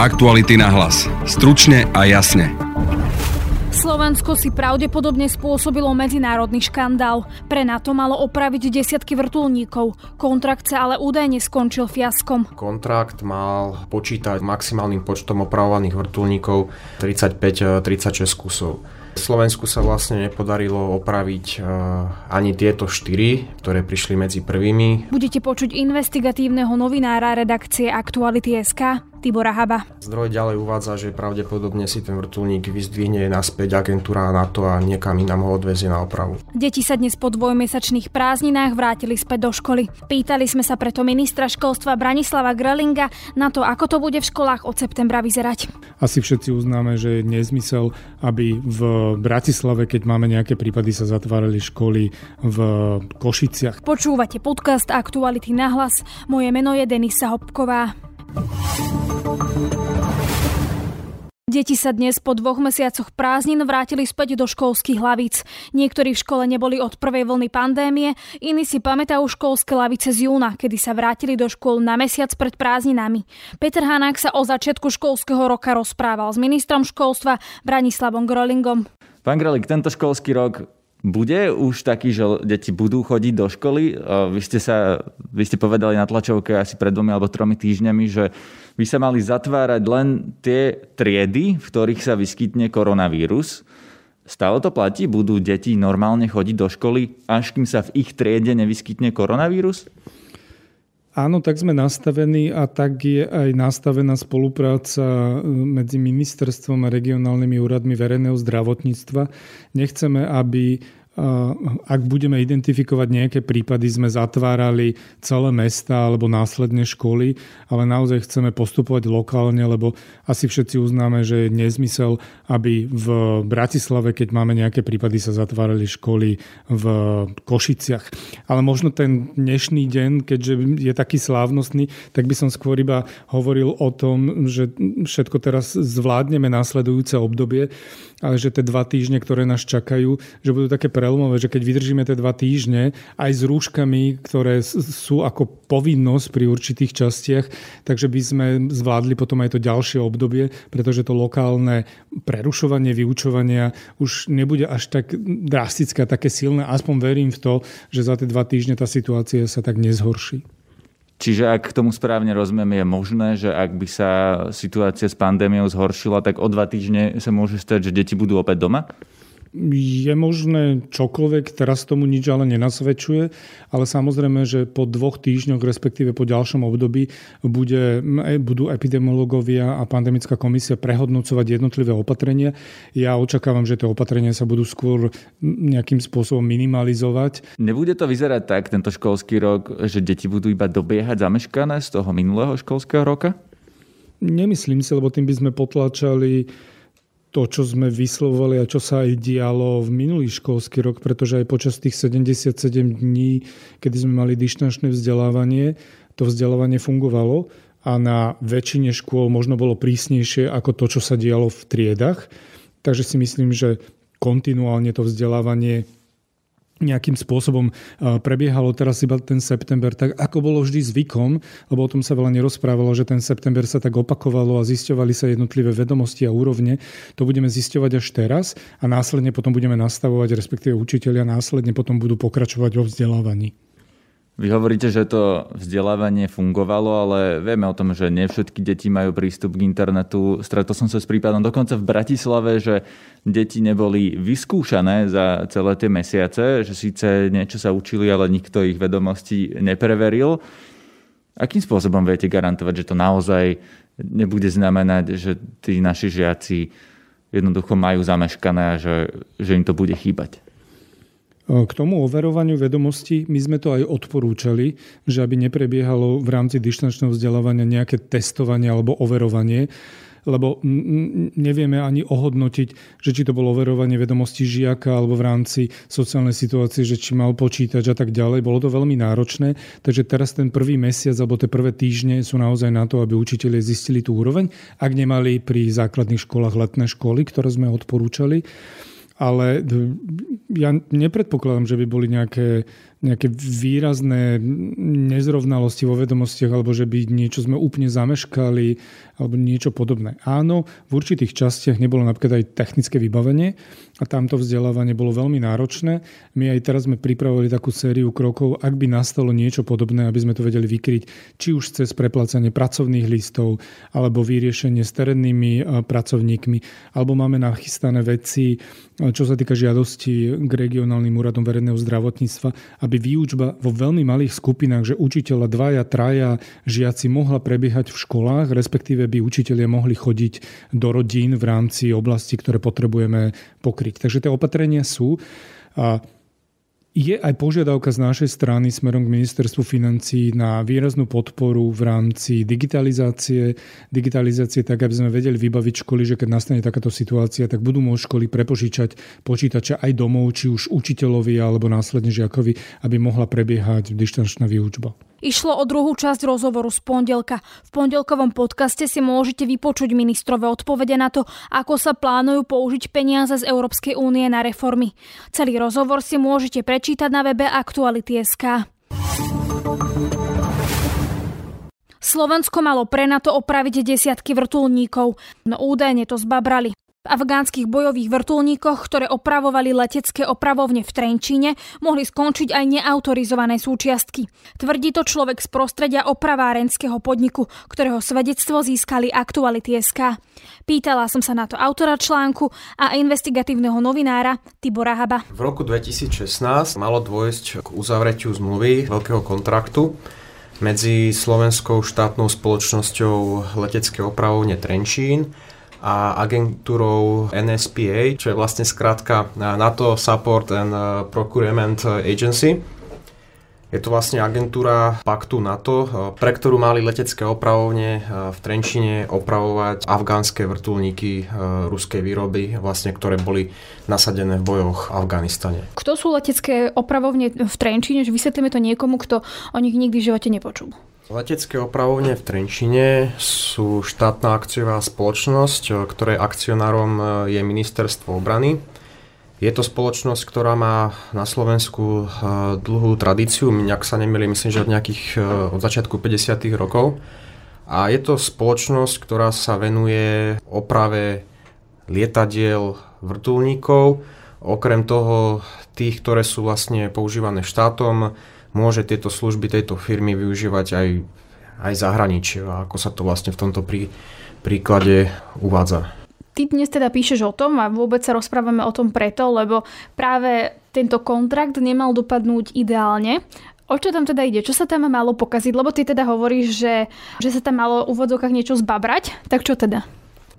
Aktuality na hlas. Stručne a jasne. Slovensko si pravdepodobne spôsobilo medzinárodný škandál. Pre NATO malo opraviť desiatky vrtulníkov. Kontrakt sa ale údajne skončil fiaskom. Kontrakt mal počítať maximálnym počtom opravovaných vrtulníkov 35-36 kusov. Slovensku sa vlastne nepodarilo opraviť uh, ani tieto štyri, ktoré prišli medzi prvými. Budete počuť investigatívneho novinára redakcie Aktuality.sk Tibora Haba. Zdroj ďalej uvádza, že pravdepodobne si ten vrtulník vyzdvihne naspäť agentúra NATO a niekam inám ho odvezie na opravu. Deti sa dnes po dvojmesačných prázdninách vrátili späť do školy. Pýtali sme sa preto ministra školstva Branislava Grelinga na to, ako to bude v školách od septembra vyzerať. Asi všetci uznáme, že je nezmysel, aby v Bratislave, keď máme nejaké prípady, sa zatvárali školy v Košiciach. Počúvate podcast Aktuality na hlas. Moje meno je Denisa Hopková. Deti sa dnes po dvoch mesiacoch prázdnin vrátili späť do školských hlavíc. Niektorí v škole neboli od prvej vlny pandémie, iní si pamätajú školské lavice z júna, kedy sa vrátili do škôl na mesiac pred prázdninami. Peter Hanák sa o začiatku školského roka rozprával s ministrom školstva Branislavom Grolingom. Pán Grelik, tento školský rok bude už taký, že deti budú chodiť do školy. Vy ste, sa, vy ste povedali na tlačovke asi pred dvomi alebo tromi týždňami, že by sa mali zatvárať len tie triedy, v ktorých sa vyskytne koronavírus. Stále to platí? Budú deti normálne chodiť do školy, až kým sa v ich triede nevyskytne koronavírus? Áno, tak sme nastavení a tak je aj nastavená spolupráca medzi ministerstvom a regionálnymi úradmi verejného zdravotníctva. Nechceme, aby ak budeme identifikovať nejaké prípady, sme zatvárali celé mesta alebo následne školy, ale naozaj chceme postupovať lokálne, lebo asi všetci uznáme, že je nezmysel, aby v Bratislave, keď máme nejaké prípady, sa zatvárali školy v Košiciach. Ale možno ten dnešný deň, keďže je taký slávnostný, tak by som skôr iba hovoril o tom, že všetko teraz zvládneme následujúce obdobie, ale že tie dva týždne, ktoré nás čakajú, že budú také prelomové, že keď vydržíme tie dva týždne aj s rúškami, ktoré sú ako povinnosť pri určitých častiach, takže by sme zvládli potom aj to ďalšie obdobie, pretože to lokálne prerušovanie vyučovania už nebude až tak drastické také silné. Aspoň verím v to, že za tie dva týždne tá situácia sa tak nezhorší. Čiže ak tomu správne rozumiem, je možné, že ak by sa situácia s pandémiou zhoršila, tak o dva týždne sa môže stať, že deti budú opäť doma? Je možné čokoľvek, teraz tomu nič ale nenasvedčuje, ale samozrejme, že po dvoch týždňoch, respektíve po ďalšom období, bude, budú epidemiológovia a pandemická komisia prehodnocovať jednotlivé opatrenia. Ja očakávam, že tie opatrenia sa budú skôr nejakým spôsobom minimalizovať. Nebude to vyzerať tak tento školský rok, že deti budú iba dobiehať zameškané z toho minulého školského roka? Nemyslím si, lebo tým by sme potlačali to, čo sme vyslovovali a čo sa aj dialo v minulý školský rok, pretože aj počas tých 77 dní, kedy sme mali dištančné vzdelávanie, to vzdelávanie fungovalo a na väčšine škôl možno bolo prísnejšie ako to, čo sa dialo v triedach. Takže si myslím, že kontinuálne to vzdelávanie nejakým spôsobom prebiehalo teraz iba ten september, tak ako bolo vždy zvykom, lebo o tom sa veľa nerozprávalo, že ten september sa tak opakovalo a zisťovali sa jednotlivé vedomosti a úrovne. To budeme zisťovať až teraz a následne potom budeme nastavovať, respektíve učiteľia následne potom budú pokračovať vo vzdelávaní. Vy hovoríte, že to vzdelávanie fungovalo, ale vieme o tom, že nie všetky deti majú prístup k internetu. Stretol som sa s prípadom dokonca v Bratislave, že deti neboli vyskúšané za celé tie mesiace, že síce niečo sa učili, ale nikto ich vedomosti nepreveril. Akým spôsobom viete garantovať, že to naozaj nebude znamenať, že tí naši žiaci jednoducho majú zameškané a že, že im to bude chýbať? K tomu overovaniu vedomostí my sme to aj odporúčali, že aby neprebiehalo v rámci dištančného vzdelávania nejaké testovanie alebo overovanie, lebo nevieme ani ohodnotiť, že či to bolo overovanie vedomostí žiaka alebo v rámci sociálnej situácie, že či mal počítač a tak ďalej. Bolo to veľmi náročné, takže teraz ten prvý mesiac alebo tie prvé týždne sú naozaj na to, aby učiteľi zistili tú úroveň, ak nemali pri základných školách letné školy, ktoré sme odporúčali ale ja nepredpokladám, že by boli nejaké nejaké výrazné nezrovnalosti vo vedomostiach alebo že by niečo sme úplne zameškali alebo niečo podobné. Áno, v určitých častiach nebolo napríklad aj technické vybavenie a tamto vzdelávanie bolo veľmi náročné. My aj teraz sme pripravili takú sériu krokov, ak by nastalo niečo podobné, aby sme to vedeli vykryť, či už cez preplácanie pracovných listov alebo vyriešenie s terénnymi pracovníkmi, alebo máme nachystané veci, čo sa týka žiadosti k regionálnym úradom verejného zdravotníctva, aby výučba vo veľmi malých skupinách, že učiteľa dvaja, traja žiaci mohla prebiehať v školách, respektíve by učitelia mohli chodiť do rodín v rámci oblasti, ktoré potrebujeme pokryť. Takže tie opatrenia sú. A je aj požiadavka z našej strany smerom k ministerstvu financí na výraznú podporu v rámci digitalizácie, digitalizácie tak, aby sme vedeli vybaviť školy, že keď nastane takáto situácia, tak budú môcť školy prepožičať počítače aj domov, či už učiteľovi alebo následne žiakovi, aby mohla prebiehať dištančná výučba. Išlo o druhú časť rozhovoru z pondelka. V pondelkovom podcaste si môžete vypočuť ministrové odpovede na to, ako sa plánujú použiť peniaze z Európskej únie na reformy. Celý rozhovor si môžete prečítať na webe Aktuality.sk. Slovensko malo pre NATO opraviť desiatky vrtulníkov, no údajne to zbabrali. Afgánskych bojových vrtulníkoch, ktoré opravovali letecké opravovne v Trenčíne, mohli skončiť aj neautorizované súčiastky. Tvrdí to človek z prostredia opravárenského podniku, ktorého svedectvo získali Aktuality.sk. Pýtala som sa na to autora článku a investigatívneho novinára Tibora Haba. V roku 2016 malo dôjsť k uzavretiu zmluvy veľkého kontraktu medzi slovenskou štátnou spoločnosťou letecké opravovne Trenčín a agentúrou NSPA, čo je vlastne skrátka NATO Support and uh, Procurement Agency. Je to vlastne agentúra paktu NATO, uh, pre ktorú mali letecké opravovne uh, v Trenčine opravovať afgánske vrtulníky ruskej výroby, vlastne, ktoré boli nasadené v bojoch v Afganistane. Kto sú letecké opravovne v Trenčine? Vysvetlíme to niekomu, kto o nich nikdy v živote nepočul. Letecké opravovne v Trenčine sú štátna akciová spoločnosť, ktorej akcionárom je Ministerstvo obrany. Je to spoločnosť, ktorá má na Slovensku eh, dlhú tradíciu, ak sa nemýlim, myslím, že od nejakých od začiatku 50. rokov. A je to spoločnosť, ktorá sa venuje oprave lietadiel, vrtulníkov, okrem toho tých, ktoré sú vlastne používané štátom, môže tieto služby tejto firmy využívať aj, aj zahraničie ako sa to vlastne v tomto prí, príklade uvádza. Ty dnes teda píšeš o tom a vôbec sa rozprávame o tom preto, lebo práve tento kontrakt nemal dopadnúť ideálne. O čo tam teda ide? Čo sa tam malo pokaziť? Lebo ty teda hovoríš, že, že sa tam malo v úvodzovkách niečo zbabrať. Tak čo teda?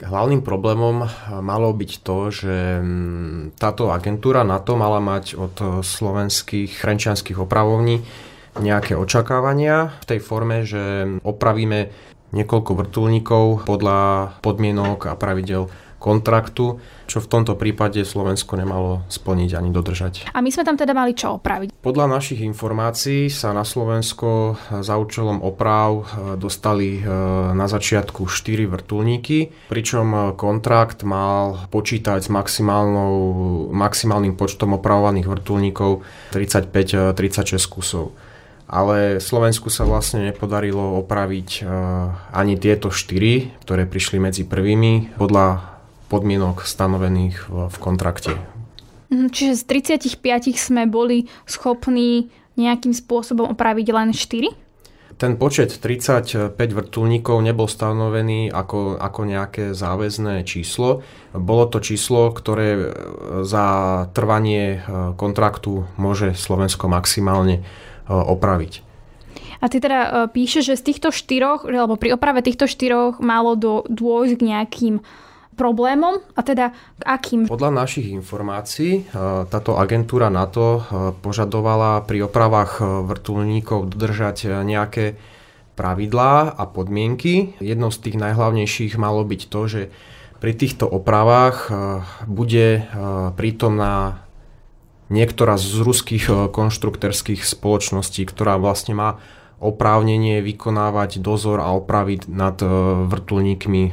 Hlavným problémom malo byť to, že mm, táto agentúra na to mala mať od slovenských chrečanských opravovní nejaké očakávania v tej forme, že opravíme niekoľko vrtulníkov podľa podmienok a pravidel kontraktu, čo v tomto prípade Slovensko nemalo splniť ani dodržať. A my sme tam teda mali čo opraviť? Podľa našich informácií sa na Slovensko za účelom oprav e, dostali e, na začiatku 4 vrtulníky, pričom kontrakt mal počítať s maximálnym počtom opravovaných vrtulníkov 35-36 e, kusov ale Slovensku sa vlastne nepodarilo opraviť ani tieto štyri, ktoré prišli medzi prvými podľa podmienok stanovených v, kontrakte. Mhm, čiže z 35 sme boli schopní nejakým spôsobom opraviť len 4? Ten počet 35 vrtulníkov nebol stanovený ako, ako nejaké záväzné číslo. Bolo to číslo, ktoré e, za trvanie e, kontraktu môže Slovensko maximálne e, opraviť. A ty teda píšeš, že z týchto štyroch, alebo pri oprave týchto štyroch malo do, dôjsť k nejakým problémom a teda k akým? Podľa našich informácií e, táto agentúra NATO e, požadovala pri opravách e, vrtulníkov dodržať nejaké pravidlá a podmienky. Jednou z tých najhlavnejších malo byť to, že pri týchto opravách bude prítomná niektorá z ruských konštruktorských spoločností, ktorá vlastne má oprávnenie vykonávať dozor a opraviť nad e, vrtulníkmi e,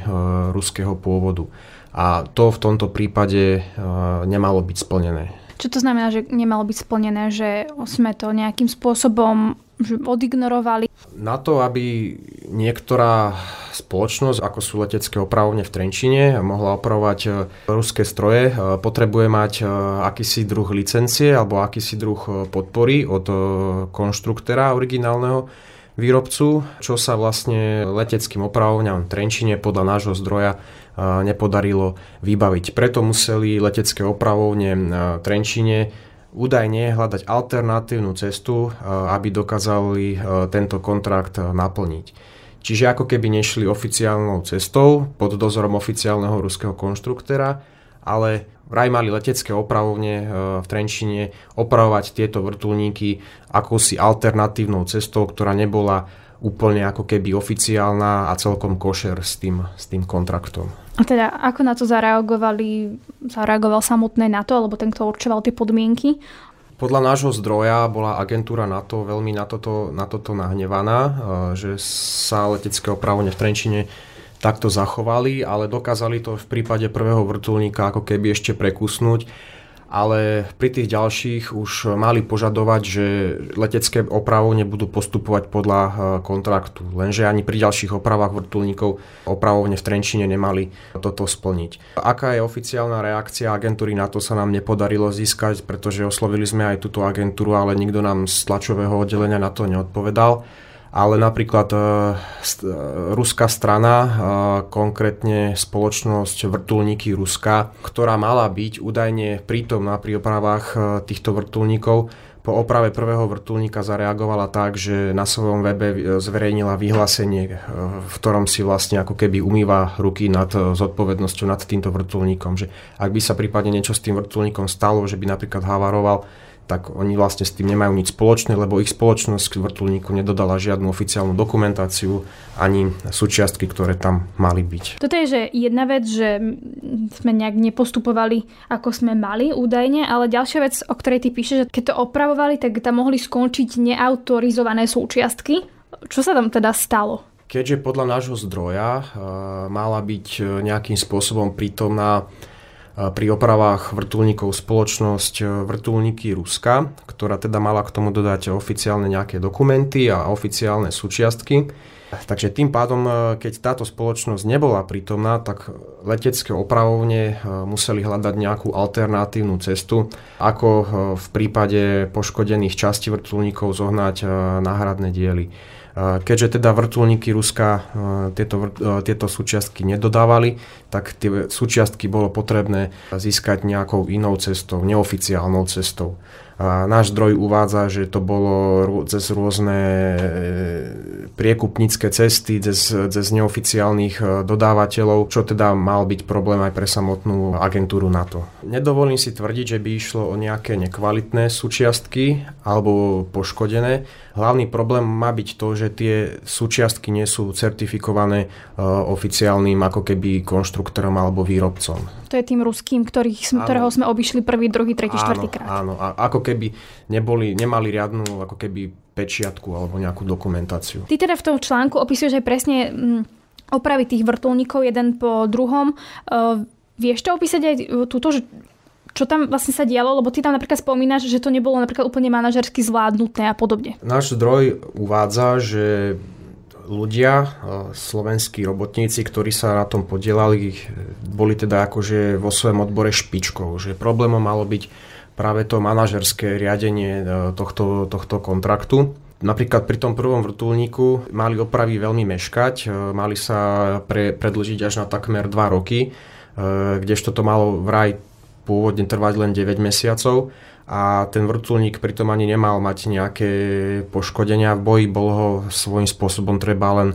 ruského pôvodu. A to v tomto prípade e, nemalo byť splnené. Čo to znamená, že nemalo byť splnené, že sme to nejakým spôsobom odignorovali? Na to, aby niektorá spoločnosť, ako sú letecké opravovne v Trenčine, mohla opravovať e, ruské stroje, e, potrebuje mať e, akýsi druh licencie alebo akýsi druh podpory od konštruktéra originálneho výrobcu, čo sa vlastne leteckým opravovňam v Trenčine podľa nášho zdroja nepodarilo vybaviť. Preto museli letecké opravovne v Trenčine údajne hľadať alternatívnu cestu, aby dokázali tento kontrakt naplniť. Čiže ako keby nešli oficiálnou cestou pod dozorom oficiálneho ruského konštruktéra, ale vraj mali letecké opravovne v Trenčine opravovať tieto vrtulníky akousi alternatívnou cestou, ktorá nebola úplne ako keby oficiálna a celkom košer s tým, s tým kontraktom. A teda ako na to zareagovali, zareagoval samotné NATO, alebo ten, kto určoval tie podmienky? Podľa nášho zdroja bola agentúra NATO veľmi na toto, na toto nahnevaná, e, že sa letecké opravovne v Trenčine takto zachovali, ale dokázali to v prípade prvého vrtulníka ako keby ešte prekusnúť ale pri tých ďalších už mali požadovať, že letecké opravovne budú postupovať podľa e, kontraktu. Lenže ani pri ďalších opravách vrtulníkov opravovne v Trenčine nemali toto splniť. Aká je oficiálna reakcia agentúry na to sa nám nepodarilo získať, pretože oslovili sme aj túto agentúru, ale nikto nám z tlačového oddelenia na to neodpovedal ale napríklad e, st- e, ruská strana, e, konkrétne spoločnosť vrtulníky Ruska, ktorá mala byť údajne prítomná pri opravách týchto vrtulníkov, po oprave prvého vrtulníka zareagovala tak, že na svojom webe zverejnila vyhlásenie, v ktorom si vlastne ako keby umýva ruky nad zodpovednosťou nad týmto vrtulníkom. Že ak by sa prípadne niečo s tým vrtulníkom stalo, že by napríklad havaroval, tak oni vlastne s tým nemajú nič spoločné, lebo ich spoločnosť k vrtulníku nedodala žiadnu oficiálnu dokumentáciu ani súčiastky, ktoré tam mali byť. Toto je že jedna vec, že sme nejak nepostupovali, ako sme mali údajne, ale ďalšia vec, o ktorej ty píše, že keď to opravovali, tak tam mohli skončiť neautorizované súčiastky. Čo sa tam teda stalo? Keďže podľa nášho zdroja uh, mala byť e, nejakým spôsobom prítomná pri opravách vrtulníkov spoločnosť e, Vrtulníky Ruska, ktorá teda mala k tomu dodať oficiálne nejaké dokumenty a oficiálne súčiastky. Takže tým pádom, e, keď táto spoločnosť nebola prítomná, tak letecké opravovne e, museli hľadať nejakú alternatívnu cestu, ako v prípade poškodených častí vrtulníkov zohnať náhradné diely. Keďže teda vrtulníky Ruska tieto, tieto súčiastky nedodávali, tak tie súčiastky bolo potrebné získať nejakou inou cestou, neoficiálnou cestou. Náš zdroj uvádza, že to bolo cez rôzne e, priekupnícke cesty, cez, cez neoficiálnych e, dodávateľov, čo teda mal byť problém aj pre samotnú agentúru NATO. Nedovolím si tvrdiť, že by išlo o nejaké nekvalitné súčiastky alebo poškodené. Hlavný problém má byť to, že tie súčiastky nie sú certifikované e, oficiálnym ako keby konštruktorom alebo výrobcom. To je tým ruským, ktorých, ktorého sme obišli prvý, druhý, tretí, štvrtý krát. Áno, a ako keby neboli, nemali riadnu ako keby pečiatku alebo nejakú dokumentáciu. Ty teda v tom článku opisuješ aj presne mm, opravy tých vrtulníkov jeden po druhom. Uh, vieš to opísať aj túto, že čo tam vlastne sa dialo, lebo ty tam napríklad spomínaš, že to nebolo napríklad úplne manažersky zvládnuté a podobne. Náš zdroj uvádza, že ľudia, slovenskí robotníci, ktorí sa na tom podielali, boli teda akože vo svojom odbore špičkou, že problémom malo byť práve to manažerské riadenie e, tohto, tohto kontraktu. Napríklad pri tom prvom vrtulníku mali opravy veľmi meškať, e, mali sa pre, predlžiť až na takmer 2 roky, e, kdežto to malo vraj pôvodne trvať len 9 mesiacov a ten vrtulník pritom ani nemal mať nejaké poškodenia v boji, bol ho svojím spôsobom treba len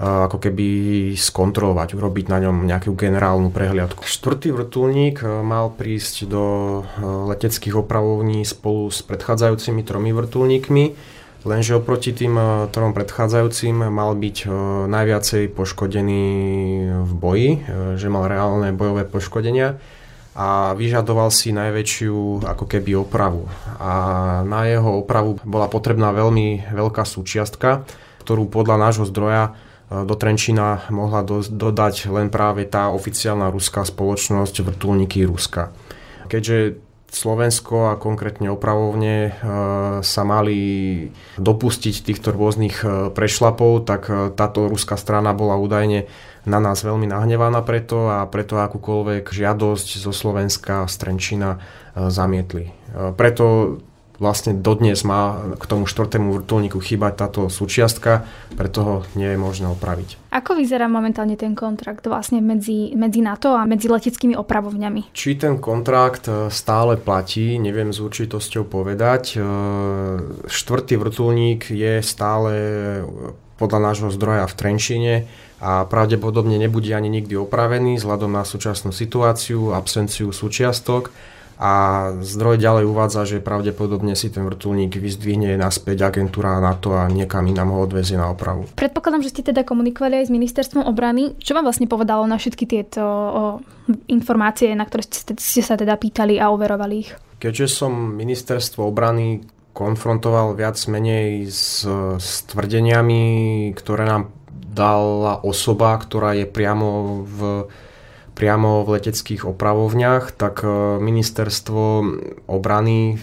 ako keby skontrolovať, urobiť na ňom nejakú generálnu prehliadku. Štvrtý vrtulník mal prísť do leteckých opravovní spolu s predchádzajúcimi tromi vrtulníkmi, lenže oproti tým trom predchádzajúcim mal byť najviacej poškodený v boji, že mal reálne bojové poškodenia a vyžadoval si najväčšiu ako keby opravu. A na jeho opravu bola potrebná veľmi veľká súčiastka, ktorú podľa nášho zdroja do Trenčína mohla do, dodať len práve tá oficiálna ruská spoločnosť vrtulníky Ruska. Keďže Slovensko a konkrétne opravovne e, sa mali dopustiť týchto rôznych e, prešlapov, tak e, táto ruská strana bola údajne na nás veľmi nahnevaná preto a preto akúkoľvek žiadosť zo Slovenska z Trenčína zamietli. Preto vlastne dodnes má k tomu štvrtému vrtulníku chýbať táto súčiastka, preto ho nie je možné opraviť. Ako vyzerá momentálne ten kontrakt vlastne medzi, medzi NATO a medzi leteckými opravovňami? Či ten kontrakt e, stále platí, neviem s určitosťou povedať. E, štvrtý vrtulník je stále podľa nášho zdroja v Trenčine a pravdepodobne nebude ani nikdy opravený vzhľadom na súčasnú situáciu, absenciu súčiastok a zdroj ďalej uvádza, že pravdepodobne si ten vrtulník vyzdvihne naspäť agentúra NATO a niekam inám ho odvezie na opravu. Predpokladám, že ste teda komunikovali aj s ministerstvom obrany. Čo vám vlastne povedalo na všetky tieto informácie, na ktoré ste, ste sa teda pýtali a overovali ich? Keďže som ministerstvo obrany konfrontoval viac menej s, s tvrdeniami, ktoré nám dala osoba, ktorá je priamo v priamo v leteckých opravovniach, tak e, ministerstvo obrany e,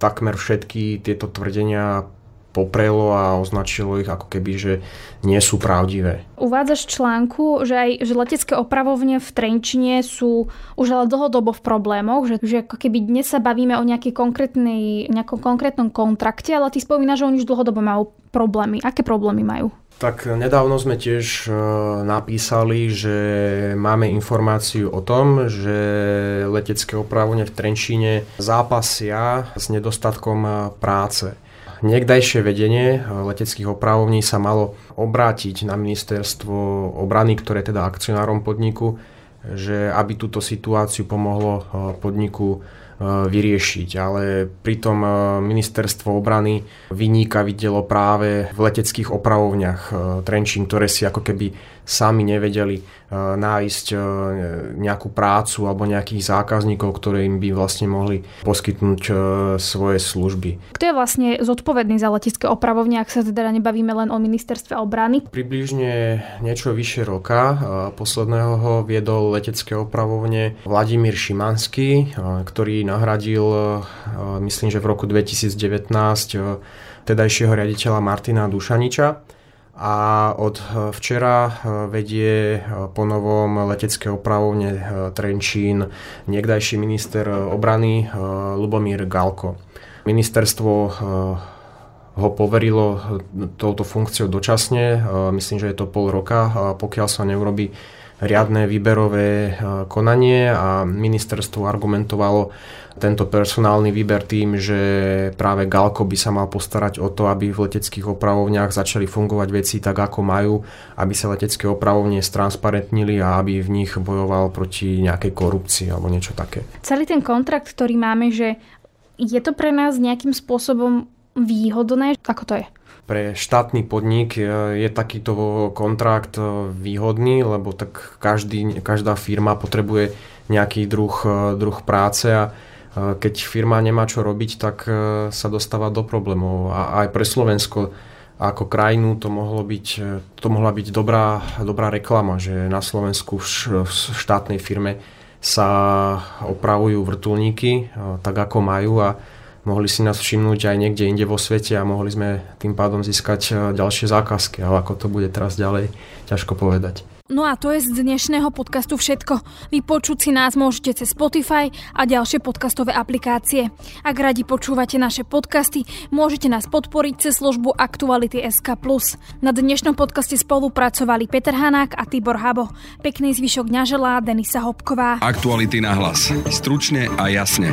takmer všetky tieto tvrdenia poprelo a označilo ich ako keby, že nie sú pravdivé. Uvádzaš v článku, že aj že letecké opravovne v Trenčine sú už ale dlhodobo v problémoch, že, že ako keby dnes sa bavíme o nejakej konkrétnej, nejakom konkrétnom kontrakte, ale ty spomínaš, že oni už dlhodobo majú problémy. Aké problémy majú? Tak nedávno sme tiež e, napísali, že máme informáciu o tom, že letecké opravovne v Trenčíne zápasia s nedostatkom e, práce. Niekdajšie vedenie e, leteckých opravovní sa malo obrátiť na ministerstvo obrany, ktoré teda akcionárom podniku, že aby túto situáciu pomohlo podniku vyriešiť, ale pritom ministerstvo obrany vyníka videlo práve v leteckých opravovniach Trenčín, ktoré si ako keby sami nevedeli e, nájsť e, nejakú prácu alebo nejakých zákazníkov, ktoré im by vlastne mohli poskytnúť e, svoje služby. Kto je vlastne zodpovedný za letecké opravovne, ak sa teda nebavíme len o ministerstve obrany? Približne niečo vyše roka posledného ho viedol letecké opravovne Vladimír Šimanský, ktorý nahradil, myslím, že v roku 2019 tedajšieho riaditeľa Martina Dušaniča a od eh, včera vedie po novom letecké opravovne Trenčín niekdajší minister obrany Lubomír Galko. Ministerstvo ho poverilo touto funkciou dočasne, myslím, že je to pol roka, pokiaľ sa neurobi riadne výberové konanie a ministerstvo argumentovalo tento personálny výber tým, že práve Galko by sa mal postarať o to, aby v leteckých opravovniach začali fungovať veci tak, ako majú, aby sa letecké opravovne stransparentnili a aby v nich bojoval proti nejakej korupcii alebo niečo také. Celý ten kontrakt, ktorý máme, že je to pre nás nejakým spôsobom výhodné? Ako to je? Pre štátny podnik je takýto kontrakt výhodný, lebo tak každý, každá firma potrebuje nejaký druh, druh práce a keď firma nemá čo robiť, tak e, sa dostáva do problémov. A aj pre Slovensko ako krajinu to, mohlo byť, e, to mohla byť dobrá, dobrá reklama, že na Slovensku v štátnej firme sa opravujú vrtulníky e, tak ako majú a mohli si nás všimnúť aj niekde inde vo svete a mohli sme tým pádom získať ďalšie zákazky. Ale ako to bude teraz ďalej, ťažko povedať. No a to je z dnešného podcastu všetko. Vypočuť si nás môžete cez Spotify a ďalšie podcastové aplikácie. Ak radi počúvate naše podcasty, môžete nás podporiť cez službu Aktuality SK+. Na dnešnom podcaste spolupracovali Peter Hanák a Tibor Habo. Pekný zvyšok dňa želá Denisa Hopková. Aktuality na hlas. Stručne a jasne.